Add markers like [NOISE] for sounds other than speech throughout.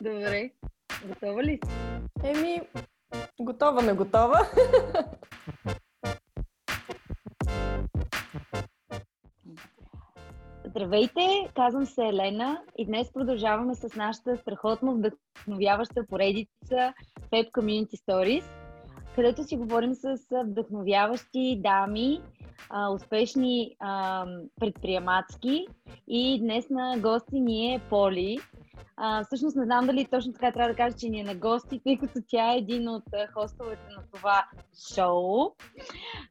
Добре. Готова ли си? Еми, готова, не готова. Здравейте, казвам се Елена и днес продължаваме с нашата страхотно вдъхновяваща поредица Fab Community Stories, където си говорим с вдъхновяващи дами, успешни предприемачки и днес на гости ни е Поли, а, всъщност не знам дали точно така трябва да кажа, че ни е на гости, тъй като тя е един от хостовете на това шоу.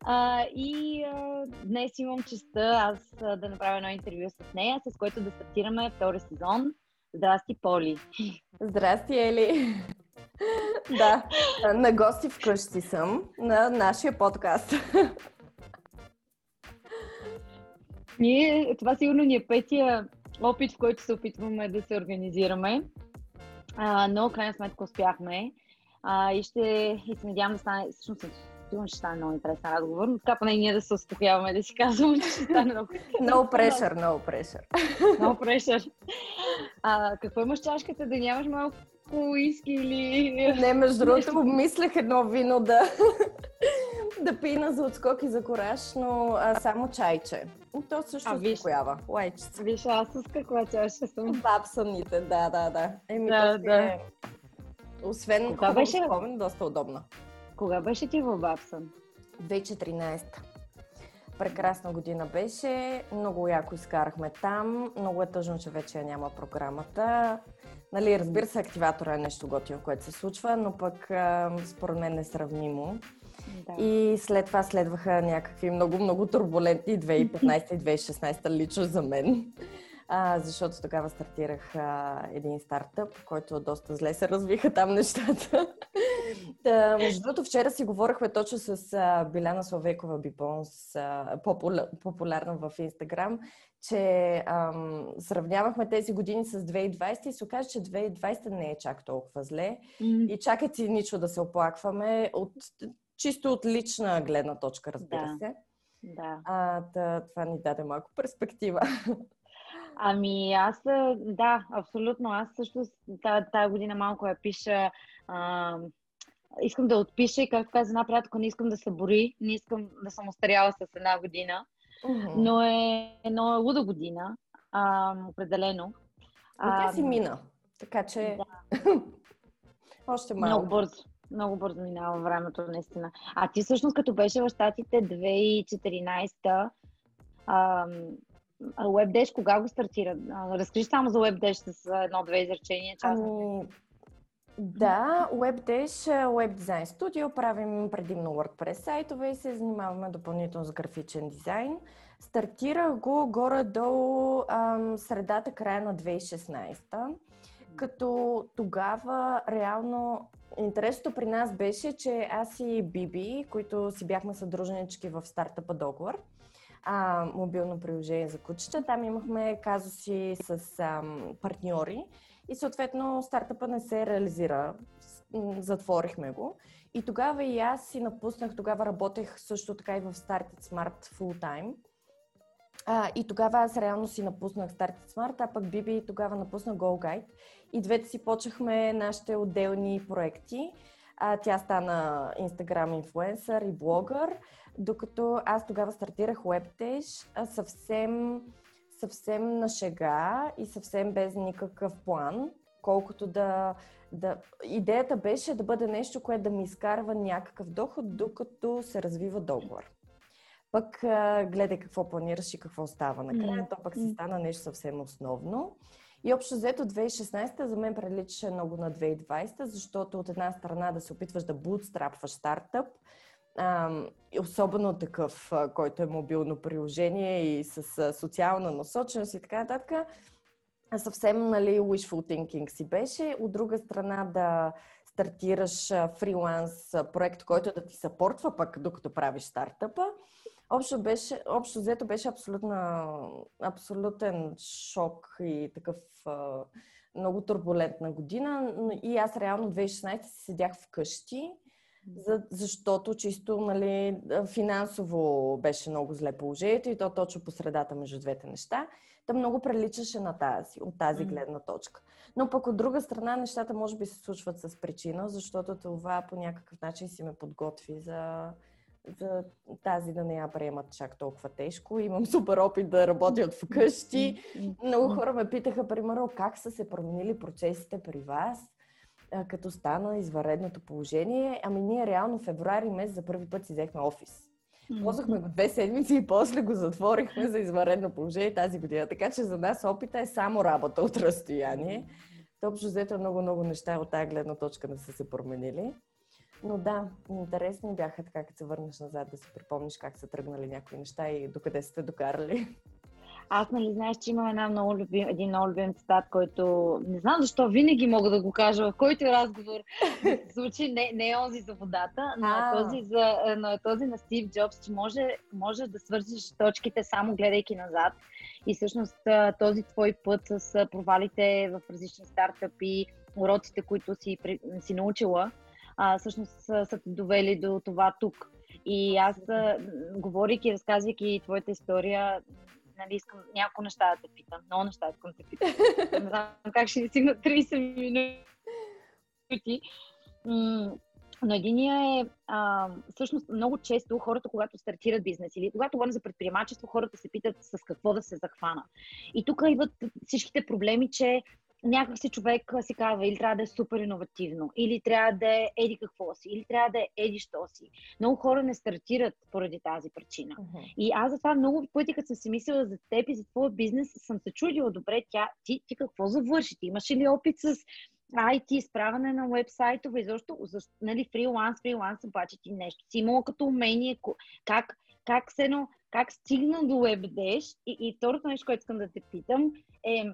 А, и а, днес имам честа аз да направя едно интервю с нея, с което да стартираме втори сезон. Здрасти, Поли! Здрасти, Ели! [LAUGHS] да, на гости вкъщи съм на нашия подкаст. Ние, това сигурно ни е петия опит, в който се опитваме да се организираме. А, но, крайна сметка, успяхме. А, и ще и се надявам да стане, всъщност, сигурно ще стане много интересен разговор, но така поне ние да се успокояваме да си казваме, че ще стане много No pressure, no pressure. No pressure. А, какво имаш чашката, да нямаш малко уиски или... Не, между другото, мислех едно вино да, да пина за отскок и за кораж, но а, само чайче. То също а, успокоява. Лайчица. Виж, аз с каква чаша съм. Бабсаните, да, да, да. Еми, да, да. Е... Освен Кога беше... спомен, доста удобно. Кога беше ти в Бабсън? 2014. Прекрасна година беше, много яко изкарахме там, много е тъжно, че вече няма програмата. Нали, разбира се, активатора е нещо готино, което се случва, но пък според мен несравнимо. Да. И след това следваха някакви много-много турбулентни 2015 и 2016 лично за мен. А, защото тогава стартирах а, един стартъп, който доста зле се развиха там нещата. Та, между другото, вчера си говорихме точно с а, Биляна Славекова Бипонс, а, популя, популярна в Инстаграм, че ам, сравнявахме тези години с 2020 и се оказа, че 2020 не е чак толкова зле. Mm-hmm. И чакайте нищо да се оплакваме. От чисто от лична гледна точка, разбира да. се. Да. А, да, това ни даде малко перспектива. [LAUGHS] Ами аз, да, абсолютно. Аз също тази година малко я пиша. А, искам да отпиша и както каза една приятелка, не искам да се бори, не искам да съм остаряла с една година. Uh-huh. Но, е, но е луда година, а, определено. Но тя си мина, така че да. [LAUGHS] още малко. Много бързо. Много бързо минава времето, наистина. А ти всъщност, като беше в Штатите 2014 WebDash кога го стартира? Разкажи само за WebDash с едно-две изречения. Ами, да, WebDash, Web Design Studio, правим предимно WordPress сайтове и се занимаваме допълнително с графичен дизайн. Стартирах го горе-долу ам, средата, края на 2016 като тогава реално интересното при нас беше, че аз и Биби, които си бяхме съдружнички в стартъпа Договор, а, мобилно приложение за кучета, там имахме казуси с ам, партньори и съответно стартъпа не се реализира. Затворихме го. И тогава и аз си напуснах, тогава работех също така и в Started Smart Full Time а, и тогава аз реално си напуснах Started Smart, а пък Биби тогава напусна Go. И двете си почнахме нашите отделни проекти. А, тя стана Instagram инфлуенсър и блогър, докато аз тогава стартирах WebDash съвсем, съвсем на шега и съвсем без никакъв план, колкото да, да... Идеята беше да бъде нещо, което да ми изкарва някакъв доход, докато се развива договор пък а, гледай какво планираш и какво става накрая. То пък си стана нещо съвсем основно. И общо взето 2016 за мен приличаше много на 2020, защото от една страна да се опитваш да бутстрапваш стартъп, особено такъв, който е мобилно приложение и с социална насоченост и така нататък, съвсем, нали, wishful thinking си беше. От друга страна да стартираш фриланс проект, който да ти съпортва пък докато правиш стартъпа. Общо, беше, общо взето беше абсолютен шок и такъв а, много турбулентна година. И аз реално 2016 си седях вкъщи, за, защото чисто нали, финансово беше много зле положението и то точно по средата между двете неща. Та много приличаше на тази, от тази гледна точка. Но пък от друга страна нещата може би се случват с причина, защото това по някакъв начин си ме подготви за, за тази да не я приемат чак толкова тежко. Имам супер опит да работя от вкъщи. Много хора ме питаха, примерно, как са се променили процесите при вас, като стана извънредното положение. Ами ние реално февруари месец за първи път си взехме офис. Ползвахме го две седмици и после го затворихме за извънредно положение тази година. Така че за нас опита е само работа от разстояние. Общо взето много-много неща от тази гледна точка не са се променили. Но да, интересни бяха така, като се върнеш назад да си припомниш как са тръгнали някои неща и докъде сте докарали. Аз, нали, знаеш, че имам една много любим, един много любим цитат, който не знам защо винаги мога да го кажа в който разговор [LAUGHS] случи, не, не е онзи за водата, но е, този за, но е този на Стив Джобс, че може, може да свързиш точките само гледайки назад. И всъщност този твой път с провалите в различни стартъпи, уроците, които си, си научила, а, всъщност са, са те довели до това тук. И аз, говорейки, разказвайки твоята история, нали, искам няколко неща да те питам. Много неща искам да те питам. [LAUGHS] Не знам как ще ни стигнат 30 минути. Но единия е, а, всъщност много често хората, когато стартират бизнес или когато говорим за предприемачество, хората се питат с какво да се захвана. И тук идват всичките проблеми, че някак си човек си казва, или трябва да е супер иновативно, или трябва да е еди какво си, или трябва да е еди що си. Много хора не стартират поради тази причина. Uh-huh. И аз за това много пъти, като съм си мислила за теб и за твоя бизнес, съм се чудила, добре, тя, ти, ти какво завърши? Ти имаш ли опит с IT, справяне на вебсайтове, защо, нали, фриланс, фриланс, обаче ти нещо си имала като умение, как, как, се, но, как стигна до WebDash и, и второто нещо, което искам да те питам е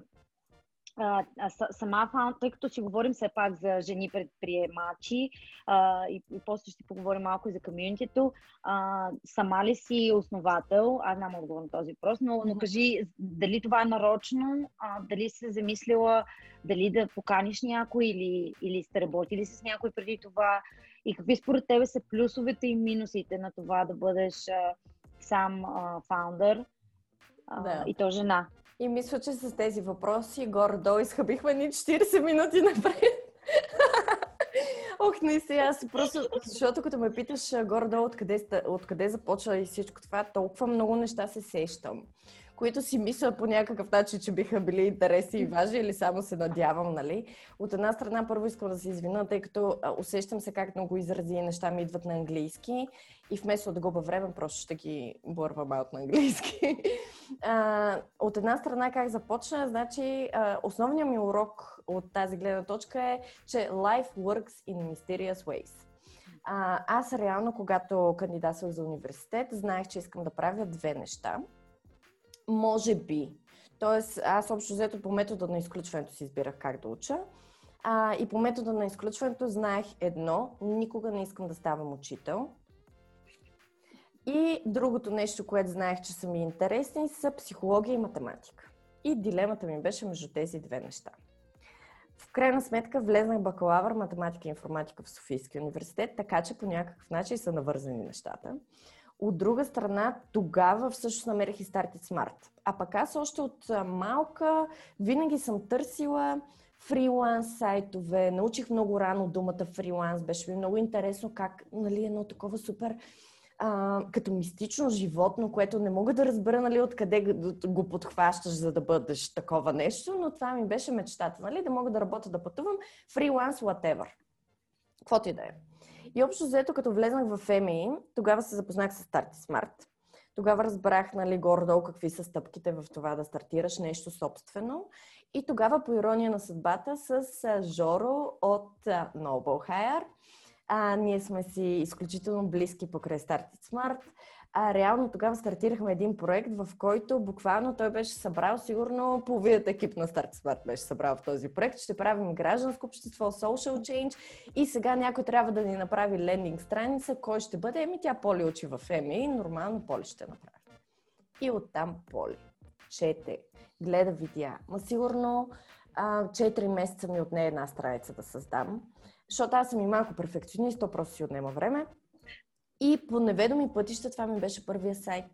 а, сама фаунд, тъй като си говорим все пак за жени предприемачи а, и, и после ще поговорим малко и за комьюнитито, а, сама ли си основател? Аз няма отговор на този въпрос, но, но кажи дали това е нарочно, а, дали си се замислила дали да поканиш някой или, или сте работили с някой преди това и какви според тебе са плюсовете и минусите на това да бъдеш а, сам а, фаундър а, да. и то жена? И мисля, че с тези въпроси горе-долу изхъбихме ни 40 минути напред. [LAUGHS] Ох, не сега аз просто, защото като ме питаш горе-долу откъде, откъде започва и всичко това, толкова много неща се сещам които си мисля по някакъв начин, че биха били интереси и важни или само се надявам, нали? От една страна първо искам да се извина, тъй като усещам се как много изрази и неща ми идват на английски и вместо да губа време, просто ще ги бърва малко на английски. [LAUGHS] а, от една страна как започна, значи основният ми урок от тази гледна точка е, че life works in mysterious ways. А, аз реално, когато кандидатствах за университет, знаех, че искам да правя две неща – може би. Тоест, аз общо взето по метода на изключването си избирах как да уча. А, и по метода на изключването знаех едно, никога не искам да ставам учител. И другото нещо, което знаех, че са ми интересни, са психология и математика. И дилемата ми беше между тези две неща. В крайна сметка влезнах бакалавър математика и информатика в Софийския университет, така че по някакъв начин са навързани нещата. От друга страна, тогава всъщност намерих и Start It Smart. А пък аз още от малка винаги съм търсила фриланс сайтове, научих много рано думата фриланс, беше ми много интересно как нали, едно такова супер а, като мистично животно, което не мога да разбера нали, откъде го подхващаш, за да бъдеш такова нещо, но това ми беше мечтата, нали, да мога да работя, да пътувам, фриланс, whatever. Каквото и да е. И общо взето, като влезнах в FMI, тогава се запознах с Starty Smart. Тогава разбрах, нали, горе-долу какви са стъпките в това да стартираш нещо собствено. И тогава, по ирония на съдбата, с Жоро от Noble Hire, а, ние сме си изключително близки покрай Started Smart. А реално тогава стартирахме един проект, в който буквално той беше събрал, сигурно половината екип на Start Smart беше събрал в този проект. Ще правим гражданско общество, social change и сега някой трябва да ни направи лендинг страница. Кой ще бъде? Еми тя Поли учи в ЕМИ, нормално Поли ще направи. И оттам Поли. Чете, гледа видеа. Ма сигурно а, 4 месеца ми отне една страница да създам, защото аз съм и малко перфекционист, то просто си отнема време. И по неведоми пътища това ми беше първия сайт.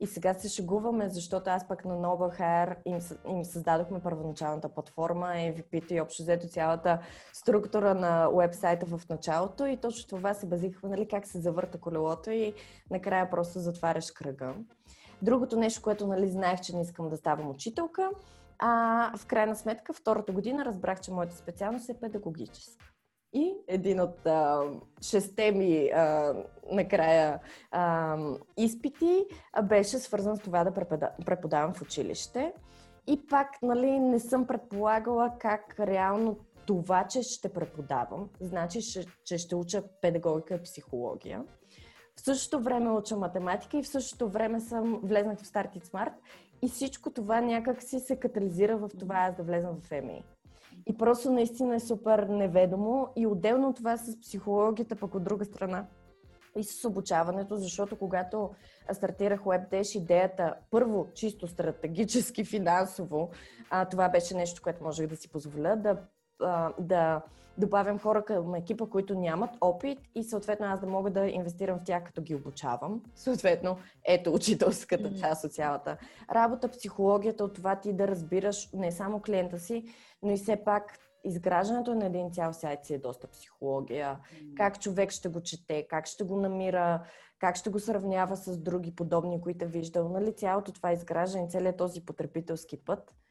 И сега се шегуваме, защото аз пък на Nova Hair им, им създадохме първоначалната платформа, MVP и общо взето цялата структура на вебсайта в началото и точно това се базикахме, нали, как се завърта колелото и накрая просто затваряш кръга. Другото нещо, което нали, знаех, че не искам да ставам учителка, а в крайна сметка втората година разбрах, че моята специалност е педагогическа. И един от а, шесте ми а, накрая а, изпити беше свързан с това да препода, преподавам в училище. И пак, нали, не съм предполагала как реално това, че ще преподавам, значи, че, ще уча педагогика и психология. В същото време уча математика и в същото време съм влезнах в Start It Smart и всичко това някак си се катализира в това аз да влезам в МИ. И просто наистина е супер неведомо. И отделно от това с психологията, пък от друга страна и с обучаването, защото когато стартирах WebDash, идеята първо чисто стратегически, финансово, а, това беше нещо, което можех да си позволя, да, а, да добавям хора към екипа, които нямат опит и съответно аз да мога да инвестирам в тях, като ги обучавам. Съответно, ето учителската част от цялата работа, психологията от това ти да разбираш не само клиента си, но и все пак изграждането на един цял сайт си е доста психология. Как човек ще го чете, как ще го намира, как ще го сравнява с други подобни, които е виждал. Нали, цялото това изграждане, целият този потребителски път –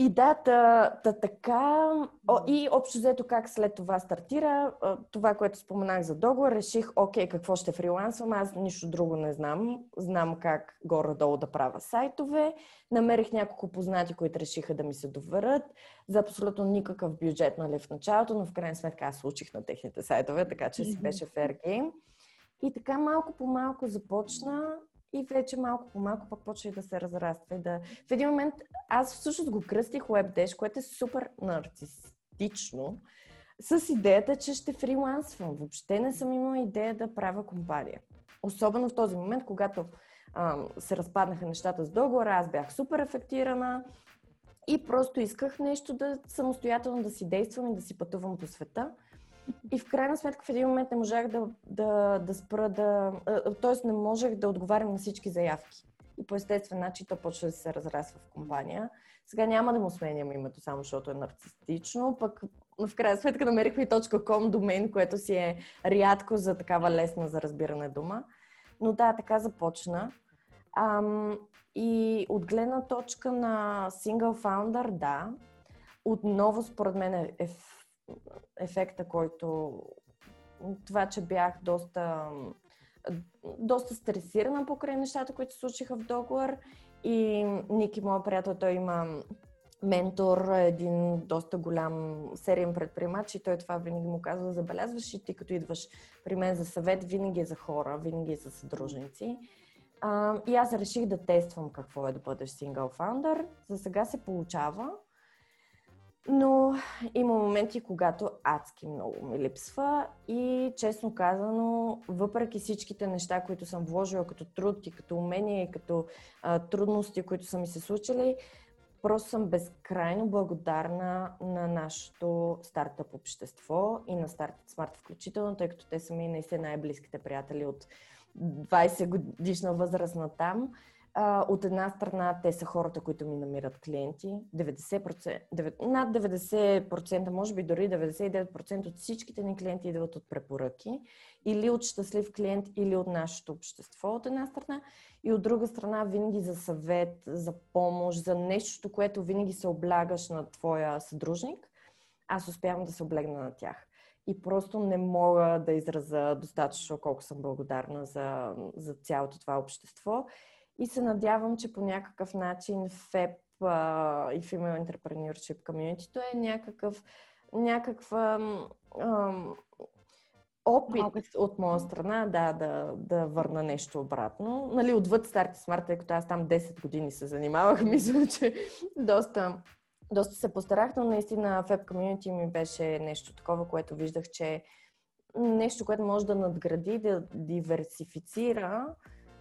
и да, та, та така. О, и общо взето как след това стартира, това, което споменах за договор, реших, окей, какво ще фрилансвам, аз нищо друго не знам. Знам как горе-долу да правя сайтове. Намерих няколко познати, които решиха да ми се доверят за абсолютно никакъв бюджет нали, в началото, но в крайна сметка аз учих на техните сайтове, така че си беше fair game. И така малко по малко започна и вече малко по малко пък почва и да се разраства. И да... В един момент аз всъщност го кръстих WebDash, което е супер нарцистично, с идеята, че ще фрилансвам. Въобще не съм имала идея да правя компания. Особено в този момент, когато ам, се разпаднаха нещата с договора, аз бях супер афектирана и просто исках нещо да самостоятелно да си действам и да си пътувам по света. И в крайна сметка в един момент не можах да, да, да спра да... Т.е. не можех да отговарям на всички заявки. И по естествен начин то почва да се разраства в компания. Сега няма да му сменям името, само защото е нарцистично, пък в крайна сметка намерихме и .com домен, което си е рядко за такава лесна за разбиране дума. Но да, така започна. Ам, и от гледна точка на single founder, да, отново според мен е, е ефекта, който това, че бях доста, доста стресирана покрай нещата, които се случиха в договор и Ники, моят приятел, той има ментор, един доста голям сериен предприемач и той това винаги му казва, забелязваш и ти като идваш при мен за съвет, винаги е за хора, винаги е за съдружници. А, и аз реших да тествам какво е да бъдеш сингъл фаундър. За сега се получава. Но има моменти, когато адски много ми липсва и честно казано, въпреки всичките неща, които съм вложила като труд и като умения и като а, трудности, които са ми се случили, просто съм безкрайно благодарна на нашето стартъп общество и на Startup Smart включително, тъй като те са ми наистина най-близките приятели от 20 годишна възраст на там. А, от една страна, те са хората, които ми намират клиенти. 90%, 9, над 90%, може би дори 99% от всичките ни клиенти идват от препоръки. Или от щастлив клиент, или от нашето общество от една страна. И от друга страна, винаги за съвет, за помощ, за нещо, което винаги се облягаш на твоя съдружник. Аз успявам да се облегна на тях и просто не мога да изразя достатъчно колко съм благодарна за, за цялото това общество. И се надявам, че по някакъв начин FEP а, и Female Entrepreneurship Community е някакъв, някаква ам, опит Малко. от моя страна да, да, да върна нещо обратно. Нали, отвъд Старти Смарт, тъй като аз там 10 години се занимавах, [LAUGHS] мисля, че доста, доста се постарах, но наистина FEP Community ми беше нещо такова, което виждах, че нещо, което може да надгради, да диверсифицира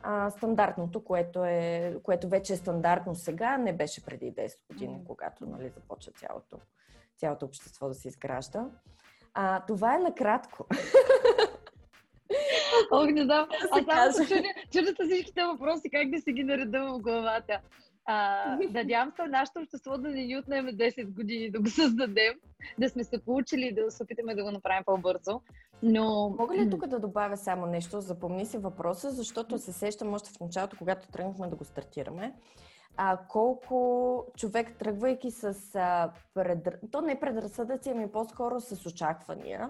а, стандартното, което, е, което вече е стандартно сега, не беше преди 10 години, когато нали, започва цялото, цялото общество да се изгражда. А, това е накратко. Ох, не знам. Аз само се чудя, чудята всичките въпроси, как да си ги нареда в главата. А, надявам се нашето общество да не ни отнеме 10 години да го създадем, да сме се получили и да се опитаме да го направим по-бързо. Но... Мога ли тук да добавя само нещо? Запомни си въпроса, защото се сещам още в началото, когато тръгнахме да го стартираме а, колко човек, тръгвайки с а, пред... то не предразсъдъци, ами по-скоро с очаквания,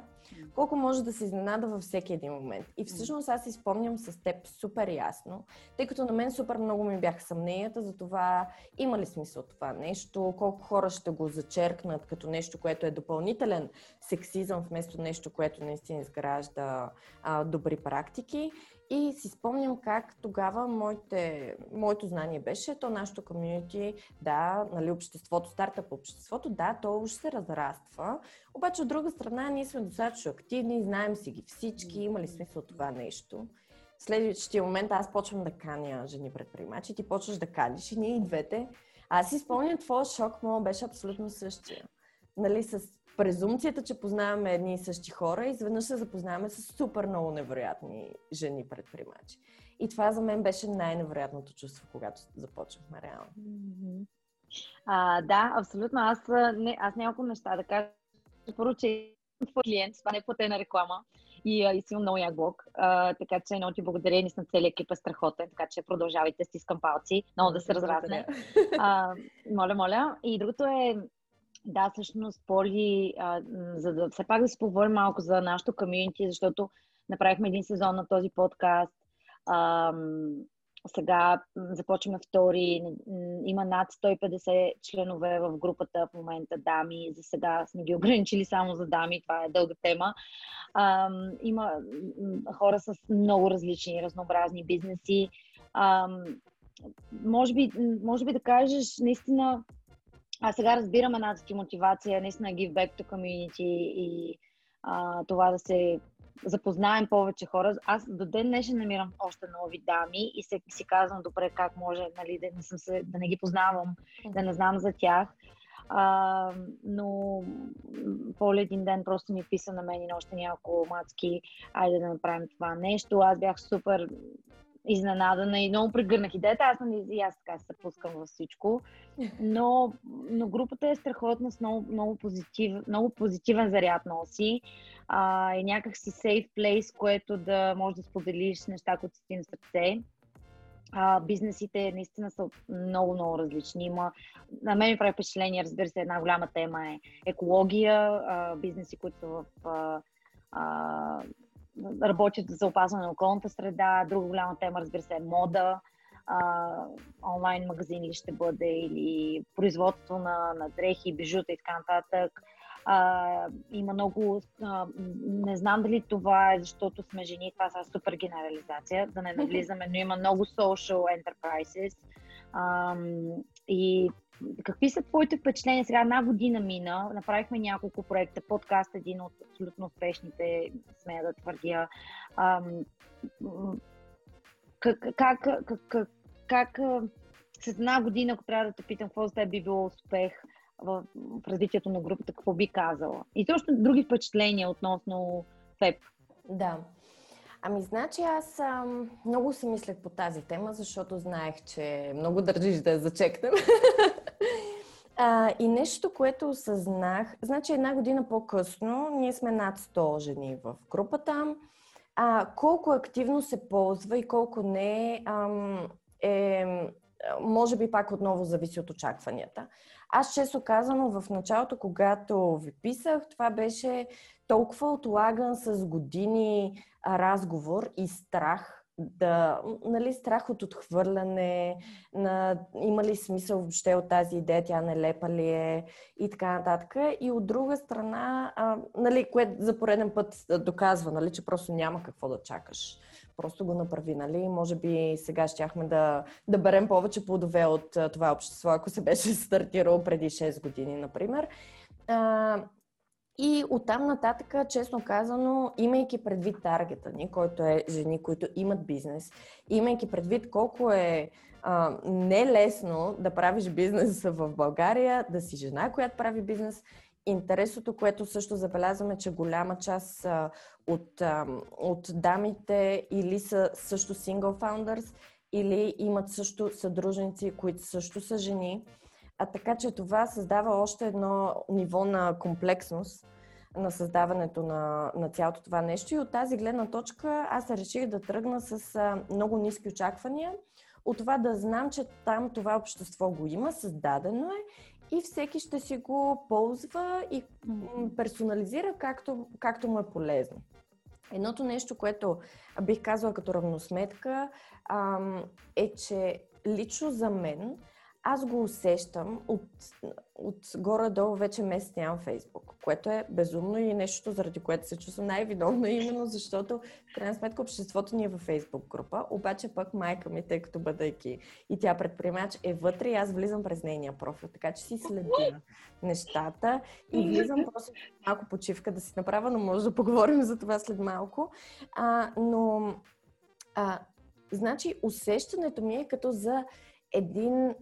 колко може да се изненада във всеки един момент. И всъщност аз изпомням с теб супер ясно, тъй като на мен супер много ми бяха съмненията за това има ли смисъл това нещо, колко хора ще го зачеркнат като нещо, което е допълнителен сексизъм вместо нещо, което наистина изгражда а, добри практики. И си спомням как тогава моите, моето знание беше, то нашето комьюнити, да, нали, обществото, стартъп обществото, да, то ще се разраства. Обаче от друга страна ние сме достатъчно активни, знаем си ги всички, има ли смисъл това нещо. Следващия момент аз почвам да каня жени предприемачи, ти почваш да каниш и ние и двете. Аз си спомням, твоя шок му беше абсолютно същия. Нали, с презумцията, че познаваме едни и същи хора, изведнъж се запознаваме с супер много невероятни жени предприемачи. И това за мен беше най-невероятното чувство, когато започнахме реално. А, да, абсолютно. Аз, не, аз няколко неща да кажа. Първо, че [LAUGHS] твой клиент, това не е платена реклама и, и си имам много як блог. А, така че много ти благодаря, наистина целият екип е страхотен, така че продължавайте, стискам палци, много да се разрасне. [LAUGHS] А, моля, моля. И другото е, да, всъщност, Поли, а, за да все пак да си поговорим малко за нашото комьюнити, защото направихме един сезон на този подкаст. А, сега започваме втори. Има над 150 членове в групата в момента дами. За сега сме ги ограничили само за дами. Това е дълга тема. А, има хора с много различни, разнообразни бизнеси. А, може, би, може би да кажеш наистина а сега разбирам едната ти мотивация, наистина give back to community и а, това да се запознаем повече хора. Аз до ден днешен намирам още нови дами и се, си казвам, добре, как може нали, да, не съм се, да не ги познавам, да не знам за тях. А, но Поля един ден просто ми писа на мен и на още няколко мацки, айде да направим това нещо. Аз бях супер изненадана и много прегърнах идеята. Аз, нали, и аз така се пускам във всичко. Но, но групата е страхотна с много, много, позитив, много позитивен заряд носи. А, е някакси safe place, което да можеш да споделиш неща, които си на сърце. А, бизнесите наистина са много, много различни. Има, на мен ми прави впечатление, разбира се, една голяма тема е екология, а, бизнеси, които в а, а, работят за опазване на околната среда. Друга голяма тема, разбира се, е мода. А, онлайн магазин ли ще бъде или производство на, на дрехи, бижута и така нататък. А, има много, а, не знам дали това е защото сме жени, това са супер генерализация, да не навлизаме, но има много social enterprises. А, и Какви са твоите впечатления? Сега една година мина, направихме няколко проекта, подкаст един от абсолютно успешните, смея да твърдя. как, как, как, как, как след една година, ако трябва да те питам, какво за теб би било успех в, в развитието на групата, какво би казала? И точно други впечатления относно теб. Да. Ами, значи аз ам, много си мислех по тази тема, защото знаех, че много държиш да я зачекнем. [LAUGHS] а, и нещо, което осъзнах, значи една година по-късно, ние сме над 100 жени в групата. А, колко активно се ползва и колко не ам, е, може би пак отново зависи от очакванията. Аз често казано в началото, когато ви писах, това беше толкова отлаган с години разговор и страх да, нали, страх от отхвърляне, на, има ли смисъл въобще от тази идея, тя нелепа ли е и така нататък. И от друга страна, а, нали, което за пореден път доказва, нали, че просто няма какво да чакаш. Просто го направи, нали? Може би сега щяхме да, да берем повече плодове от това общество, ако се беше стартирало преди 6 години, например. А, и оттам нататък, честно казано, имайки предвид таргета ни, който е жени, които имат бизнес, имайки предвид колко е а, нелесно да правиш бизнес в България, да си жена, която прави бизнес Интересното, което също забелязваме, че голяма част а, от, а, от дамите или са също single founders, или имат също съдружници, които също са жени. А така че това създава още едно ниво на комплексност на създаването на, на цялото това нещо. И от тази гледна точка аз реших да тръгна с а, много ниски очаквания. От това да знам, че там това общество го има, създадено е и всеки ще си го ползва и персонализира както, както му е полезно. Едното нещо, което бих казала като равносметка, е, че лично за мен аз го усещам от, от горе-долу вече месец нямам Фейсбук, което е безумно и нещо, заради което се чувствам най-виновна, [LAUGHS] именно защото в крайна сметка обществото ни е във Фейсбук група, обаче пък майка ми, тъй като бъдейки и тя предприемач, е вътре и аз влизам през нейния профил, така че си следя нещата и влизам просто малко почивка да си направя, но може да поговорим за това след малко. А, но, а, значи, усещането ми е като за един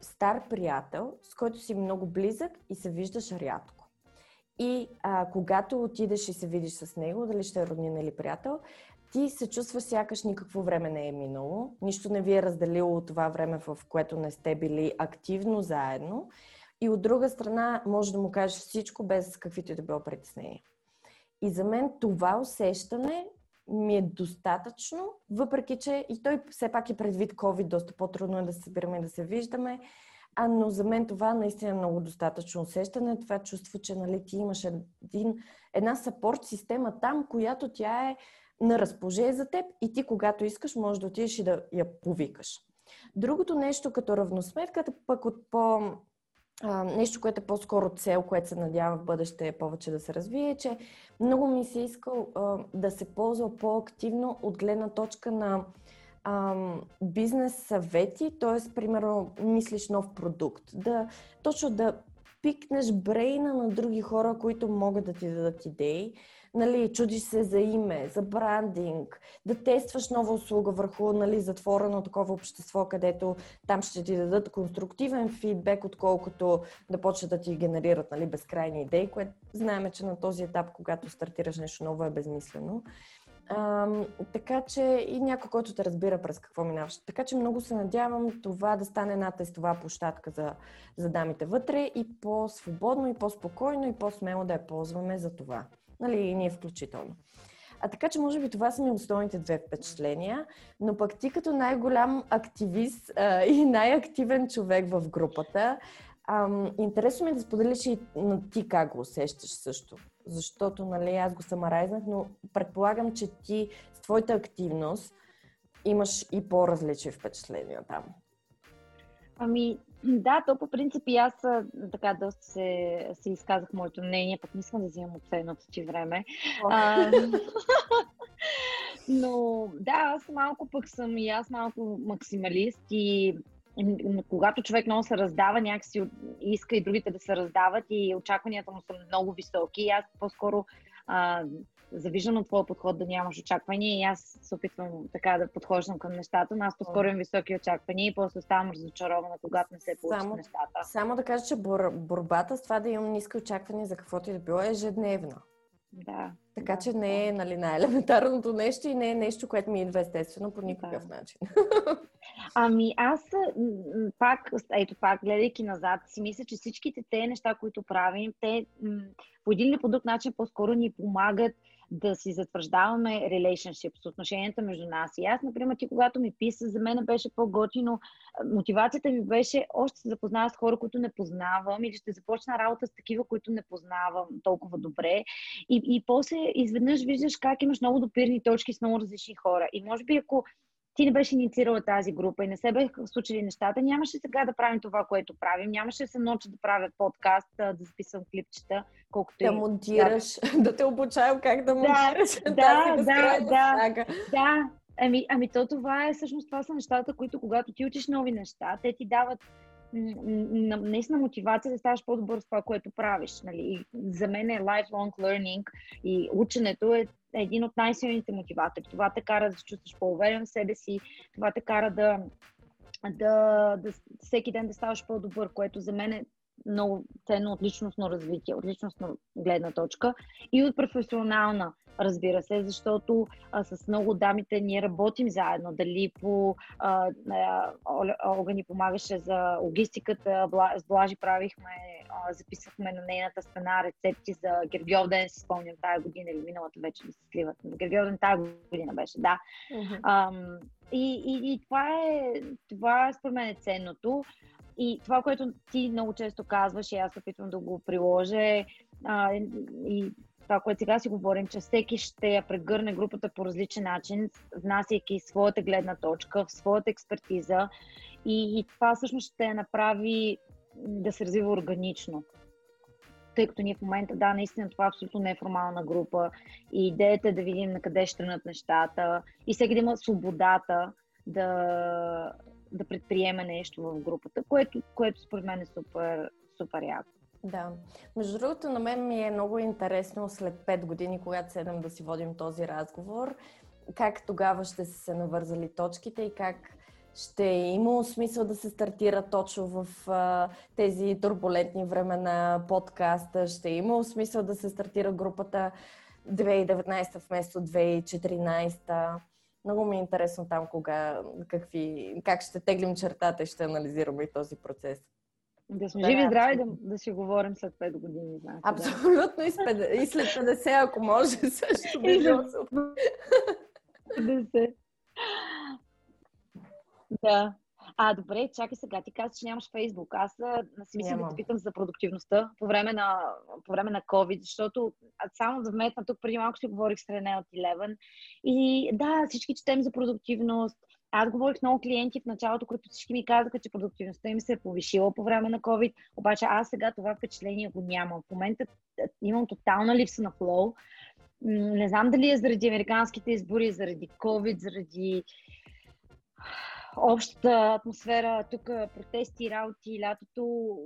стар приятел, с който си много близък и се виждаш рядко. И а, когато отидеш и се видиш с него, дали ще е роднина или приятел, ти се чувстваш сякаш никакво време не е минало, нищо не ви е разделило от това време, в което не сте били активно заедно. И от друга страна, може да му кажеш всичко без каквито и да било притеснения. И за мен това усещане ми е достатъчно, въпреки че и той все пак е предвид COVID, доста по-трудно е да се събираме и да се виждаме. А, но за мен това наистина е много достатъчно усещане. Това чувство, че нали, ти имаш един, една сапорт система там, която тя е на разположение за теб и ти, когато искаш, можеш да отидеш и да я повикаш. Другото нещо като равносметката, пък от по а, нещо, което е по-скоро цел, което се надявам в бъдеще повече да се развие, е, че много ми се иска а, да се ползва по-активно от гледна точка на бизнес съвети, т.е. примерно мислиш нов продукт, да точно да пикнеш брейна на други хора, които могат да ти дадат идеи, нали, чудиш се за име, за брандинг, да тестваш нова услуга върху нали, затворено такова общество, където там ще ти дадат конструктивен фидбек, отколкото да почнат да ти генерират нали, безкрайни идеи, което знаем, че на този етап, когато стартираш нещо ново, е безмислено. А, така че и някой, който те разбира през какво минаваш. Така че много се надявам това да стане една тестова площадка за, за дамите вътре и по-свободно, и по-спокойно, и по-смело да я ползваме за това. Нали, ние включително. А така че, може би, това са ми основните две впечатления, но пък ти като най-голям активист а, [LAUGHS] и най-активен човек в групата, ам, интересно ми е да споделиш и на ти как го усещаш също. Защото, нали, аз го самарайзнах, но предполагам, че ти с твоята активност имаш и по-различни впечатления там. Ами, да, то по принцип и аз така доста се, се изказах моето мнение, пък не искам да взимам от ти време. А, [LAUGHS] но да, аз малко пък съм и аз малко максималист и когато човек много се раздава, някакси иска и другите да се раздават и очакванията му са много високи. И аз по-скоро а, завиждам от твоя подход да нямаш очаквания и аз се опитвам така да подхождам към нещата, но аз по-скоро имам високи очаквания и после ставам разочарована, когато не се получат само, нещата. Само да кажа, че бор, борбата с това да имам ниски очаквания за каквото и да било е ежедневна. Да. Така да, че не е нали, най-елементарното нещо и не е нещо, което ми идва естествено по никакъв да. начин. [LAUGHS] Ами аз пак, ето пак, гледайки назад, си мисля, че всичките те неща, които правим, те по един или по друг начин по-скоро ни помагат да си затвърждаваме relationships, отношенията между нас. И аз, например, ти когато ми писа, за мен беше по-готино. Мотивацията ми беше още се запознава с хора, които не познавам или ще започна работа с такива, които не познавам толкова добре. И, и после изведнъж виждаш как имаш много допирни точки с много различни хора. И може би ако ти не беше инициирала тази група и не се бяха случили нещата, нямаше сега да правим това, което правим. Нямаше да се науча да правя подкаст, да записвам клипчета, колкото да и... монтираш, да, да те обучавам как да монтираш. Да, да, да, да, да. Ами, ами то това е, всъщност това са нещата, които когато ти учиш нови неща, те ти дават наистина мотивация да ставаш по-добър с това, което правиш. Нали? И за мен е lifelong learning и ученето е един от най-силните мотиватори. Това те кара да се чувстваш по-уверен в себе си, това те кара да, да, да всеки ден да ставаш по-добър, което за мен е много ценно от личностно развитие, от личностно гледна точка и от професионална разбира се, защото а, с много дамите ние работим заедно. Дали по а, а, Олга ни помагаше за логистиката, с Блажи правихме, а, записвахме на нейната стена рецепти за Гергьовден, си спомням тази година или миналата вече не се сливат. Гергьовден тази година беше, да. Uh-huh. А, и, и, и това е, това според мен е ценното. И това, което ти много често казваш, и аз опитвам да го приложа, а, и това, което сега си говорим, че всеки ще я прегърне групата по различен начин, внасяйки своята гледна точка, своята експертиза. И, и това всъщност ще я направи да се развива органично. Тъй като ние в момента, да, наистина това е абсолютно неформална група. И идеята е да видим на къде ще тръгнат нещата. И всеки да има свободата да, да предприеме нещо в групата, което, което според мен е супер, супер яко. Да. Между другото, на мен ми е много интересно след 5 години, когато седем да си водим този разговор, как тогава ще са се навързали точките и как ще е имало смисъл да се стартира точно в а, тези турбулентни времена подкаста, ще е имало смисъл да се стартира групата 2019 вместо 2014. Много ми е интересно там кога, какви, как ще теглим чертата и ще анализираме и този процес. Да сме да, живи и здрави да, да си говорим след 5 години. Значи, Абсолютно да. и, след, и след 50, ако може [LAUGHS] също. И след 50. Да. А, добре, чакай сега. Ти казваш, че нямаш Фейсбук. Аз си мисля да те питам за продуктивността по време на, по време на COVID, защото само да вметна тук преди малко си говорих с Рене от Eleven. И да, всички четем за продуктивност, аз говорих много клиенти в началото, които всички ми казаха, че продуктивността им се е повишила по време на COVID, обаче аз сега това впечатление го нямам. В момента имам тотална липса на флоу. Не знам дали е заради американските избори, заради COVID, заради общата атмосфера, тук протести, работи, лятото.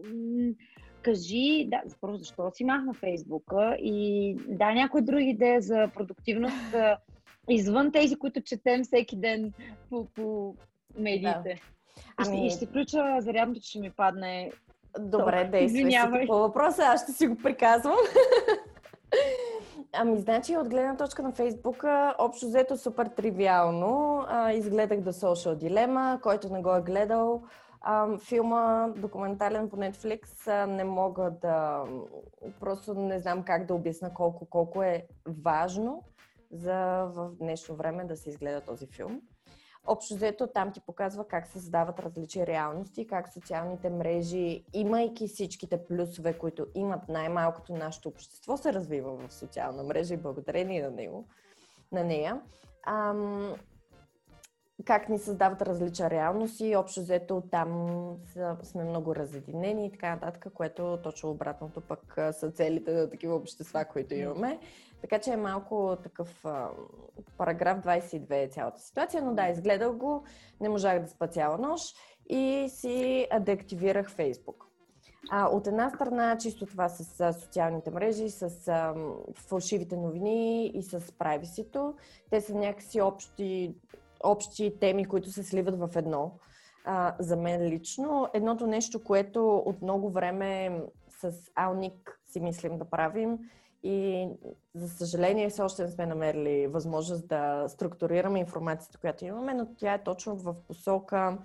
Кажи, да, първо защо си махна Фейсбука и да, някои други идея за продуктивност извън тези, които четем всеки ден по, по медиите. Да. Ами... И ще, включа зарядното, че ми падне. Добре, действай. По въпроса, аз ще си го приказвам. [LAUGHS] Ами, значи, от гледна точка на Фейсбука, общо взето супер тривиално. А, изгледах The Social Dilemma, който не го е гледал. А, филма, документален по Netflix, а, не мога да... Просто не знам как да обясна колко, колко е важно за в днешно време да се изгледа този филм. Общо взето там ти показва как се създават различни реалности, как социалните мрежи, имайки всичките плюсове, които имат най-малкото нашето общество, се развива в социална мрежа и благодарение на него, на нея. Ам, как ни създават различна реалност и общо взето там сме много разединени и така нататък, което точно обратното пък са целите на такива общества, които имаме. Така че е малко такъв а, параграф 22 е цялата ситуация, но да, изгледах го, не можах да спа цяла нощ и си деактивирах Фейсбук. А, от една страна, чисто това с а, социалните мрежи, с а, фалшивите новини и с прайвисито, те са някакси общи, общи теми, които се сливат в едно. А, за мен лично, едното нещо, което от много време с Алник си мислим да правим, и за съжаление все още не сме намерили възможност да структурираме информацията, която имаме, но тя е точно в посока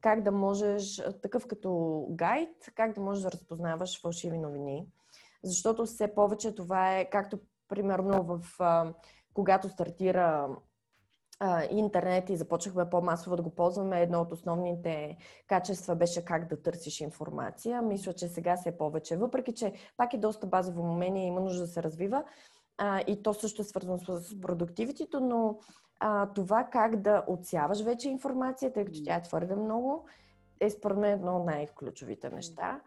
как да можеш, такъв като гайд, как да можеш да разпознаваш фалшиви новини. Защото все повече това е, както примерно в когато стартира а, интернет и започнахме по-масово да го ползваме, едно от основните качества беше как да търсиш информация. Мисля, че сега се е повече. Въпреки, че пак е доста базово умение, има нужда да се развива. А, и то също е свързано с продуктивитето, но а, това как да отсяваш вече информация, тъй като тя е твърде много, е според мен едно от най-ключовите неща.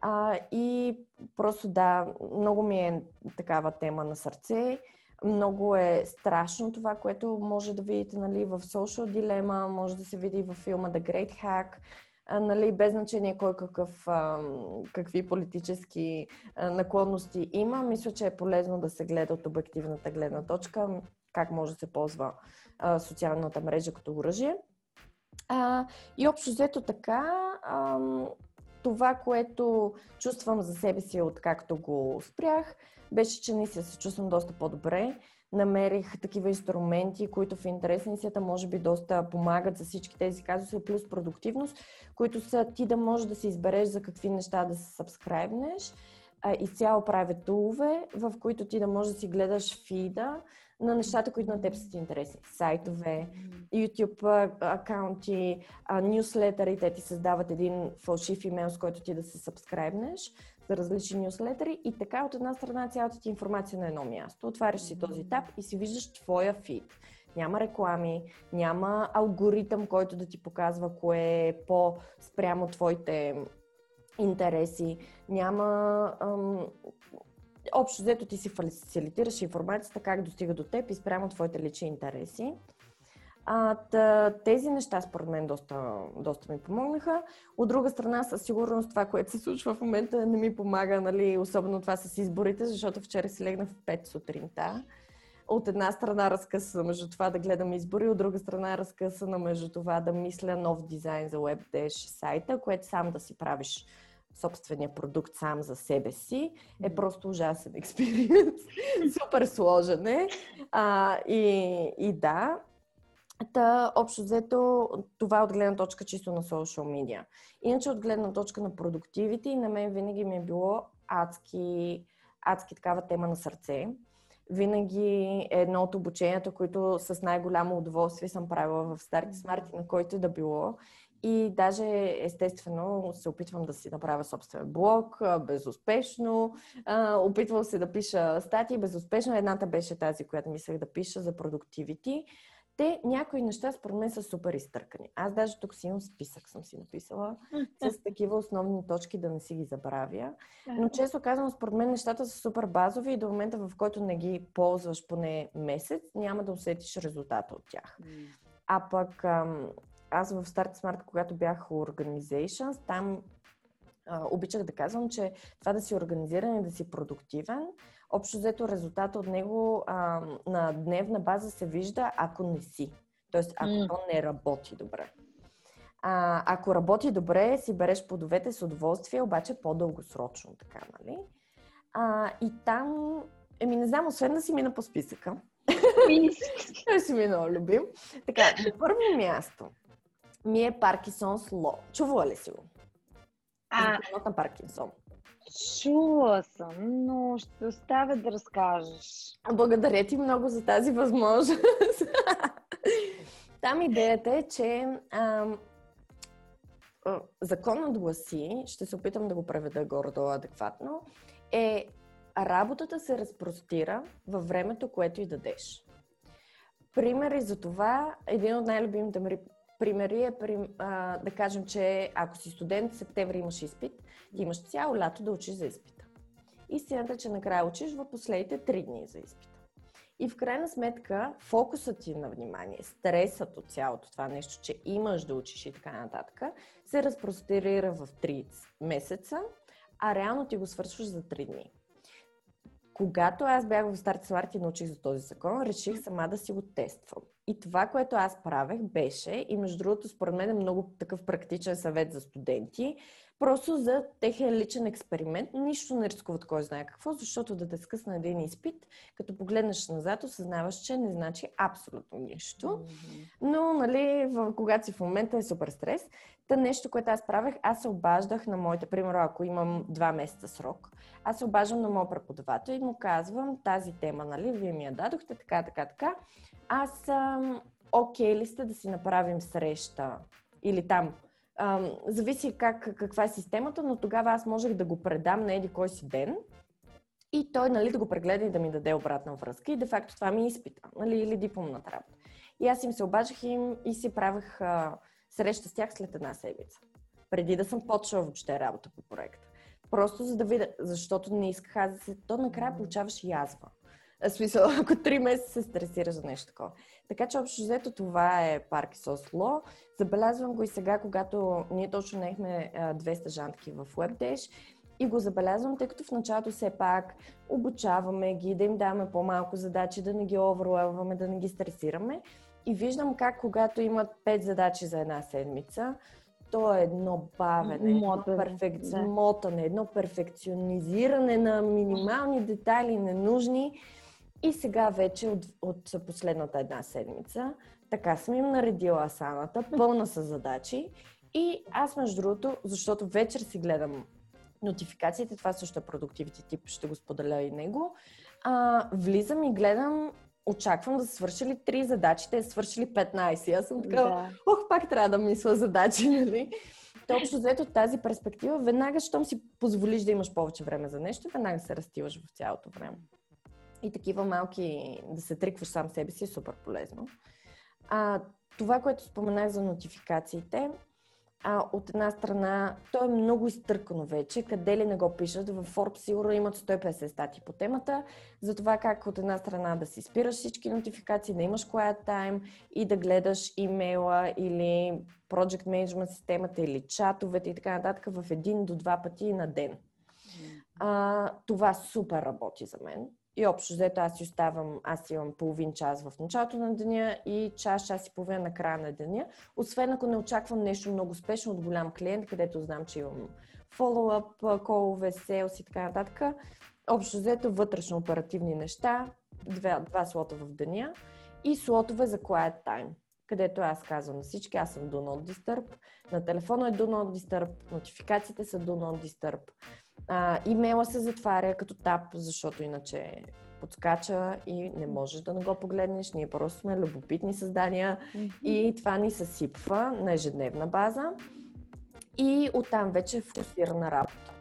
А, и просто да, много ми е такава тема на сърце. Много е страшно това, което може да видите нали, в Social Dilemma, може да се види в филма The Great Hack, нали, без значение кой какъв, какви политически наклонности има. Мисля, че е полезно да се гледа от обективната гледна точка, как може да се ползва социалната мрежа като оръжие. И общо взето така, това, което чувствам за себе си от както го спрях, беше, че наистина се чувствам доста по-добре. Намерих такива инструменти, които в интерес на света може би доста помагат за всички тези казуси, плюс продуктивност, които са ти да можеш да си избереш за какви неща да се сабскрайбнеш. Изцяло правя тулове, в които ти да можеш да си гледаш фида, на нещата, които на теб са ти интересни. Сайтове, YouTube акаунти, нюслетъри, те ти създават един фалшив имейл, с който ти да се сабскрайбнеш за различни нюслетъри и така от една страна цялата ти информация на едно място. Отваряш си този таб и си виждаш твоя фид. Няма реклами, няма алгоритъм, който да ти показва кое е по-спрямо твоите интереси, няма ам, общо взето ти си фасилитираш информацията как достига до теб и спрямо твоите лични интереси. А, тези неща според мен доста, доста ми помогнаха. От друга страна, със сигурност това, което се случва в момента, не ми помага, нали, особено това с изборите, защото вчера си легнах в 5 сутринта. От една страна разкъсана между това да гледам избори, от друга страна разкъсана между това да мисля нов дизайн за WebDash сайта, което сам да си правиш собствения продукт сам за себе си, е просто ужасен [LAUGHS] експириенс. Супер сложен е. А, и, и да, Та, общо взето, това е от гледна точка чисто на social media. Иначе от гледна точка на продуктивите, на мен винаги ми е било адски, адски такава тема на сърце. Винаги е едно от обученията, които с най-голямо удоволствие съм правила в Старти Смарти, на който да било. И даже естествено се опитвам да си направя собствен блог, безуспешно. Опитвам се да пиша статии, безуспешно. Едната беше тази, която мислех да пиша за продуктивити. Те, някои неща, според мен, са супер изтъркани. Аз даже тук си имам списък, съм си написала, с такива основни точки, да не си ги забравя. Но често казвам, според мен, нещата са супер базови и до момента, в който не ги ползваш поне месец, няма да усетиш резултата от тях. А пък аз в Start Smart, когато бях Organizations, там а, обичах да казвам, че това да си организиран и да си продуктивен, общо взето резултата от него а, на дневна база се вижда, ако не си. Тоест, ако mm. то не работи добре. А, ако работи добре, си береш плодовете с удоволствие, обаче по-дългосрочно, така, нали? А, и там, еми не знам, освен да си мина по списъка, [LAUGHS] той си ми много любим. Така, на първо място, ми е Паркинсонс Ло. Чувала ли си го? А... на Паркинсон. Чула съм, но ще оставя да разкажеш. Благодаря ти много за тази възможност. [LAUGHS] Там идеята е, че ам, законът гласи, ще се опитам да го преведа горе-долу адекватно, е работата се разпростира във времето, което и дадеш. Примери за това, един от най-любимите примери е, да кажем, че ако си студент, в септември имаш изпит, ти имаш цяло лято да учиш за изпита. Истината е, че накрая учиш в последните три дни за изпита. И в крайна сметка, фокусът ти на внимание, стресът от цялото това нещо, че имаш да учиш и така нататък, се разпростирира в 3 месеца, а реално ти го свършваш за 3 дни. Когато аз бях в Старт Смарт и научих за този закон, реших сама да си го тествам. И това, което аз правех, беше, и между другото, според мен е много такъв практичен съвет за студенти, просто за техен личен експеримент. Нищо не рискуват кой знае какво, защото да те скъсна един изпит, като погледнеш назад, осъзнаваш, че не значи абсолютно нищо. Но, нали, когато си в момента е супер стрес. Та нещо, което аз правех, аз се обаждах на моите, примерно, ако имам два месеца срок, аз се обаждам на моят преподавател и му казвам тази тема, нали, вие ми я дадохте, така, така, така. Аз съм окей okay ли сте да си направим среща или там Ам, зависи как, каква е системата, но тогава аз можех да го предам на еди кой си ден и той нали, да го прегледа и да ми даде обратна връзка. И де-факто това ми е изпита, нали, или дипломната работа. И аз им се обаждах им и си правех а, среща с тях след една седмица. Преди да съм почвала въобще работа по проекта. Просто за да видя, защото не исках аз да се... То накрая получаваш язва. В смисъл, [LAUGHS] ако три месеца се стресираш за нещо такова. Така че общо взето това е Паркисос Ло. Забелязвам го и сега, когато ние точно нехме 200 стажантки в WebDash и го забелязвам, тъй като в началото все пак обучаваме ги, да им даваме по-малко задачи, да не ги оверлеваме, да не ги стресираме. И виждам как когато имат 5 задачи за една седмица, то е едно бавене, едно перфек... да. мотане, едно перфекционизиране на минимални детайли, ненужни. И сега вече от, от последната една седмица така съм им наредила асаната, пълна с задачи. И аз, между другото, защото вечер си гледам нотификациите, това също е продуктивите тип, ще го споделя и него, а, влизам и гледам очаквам да са свършили три задачи, те са свършили 15. Аз съм така, да. ох, пак трябва да мисля задачи, нали? То общо взето от тази перспектива, веднага, щом си позволиш да имаш повече време за нещо, веднага се разтиваш в цялото време. И такива малки, да се трикваш сам себе си е супер полезно. А, това, което споменах за нотификациите, а, от една страна, то е много изтъркано вече. Къде ли не го пишат? В Forbes сигурно имат 150 стати по темата. За това как от една страна да си спираш всички нотификации, да имаш quiet time и да гледаш имейла или project management системата или чатовете и така нататък в един до два пъти на ден. А, това супер работи за мен. И общо взето аз си оставам, аз имам половин час в началото на деня и час, час и половина на края на деня. Освен ако не очаквам нещо много спешно от голям клиент, където знам, че имам фоллоуап, колове, селс и така нататък. Общо взето вътрешно оперативни неща, два, два слота в деня и слотове за quiet time където аз казвам на всички, аз съм Do Not Disturb, на телефона е Do Not Disturb, нотификациите са Do Not Disturb, а, имейла се затваря като тап, защото иначе подскача и не можеш да не го погледнеш. Ние просто сме любопитни създания mm-hmm. и това ни съсипва на ежедневна база. И оттам вече е фокусирана работа.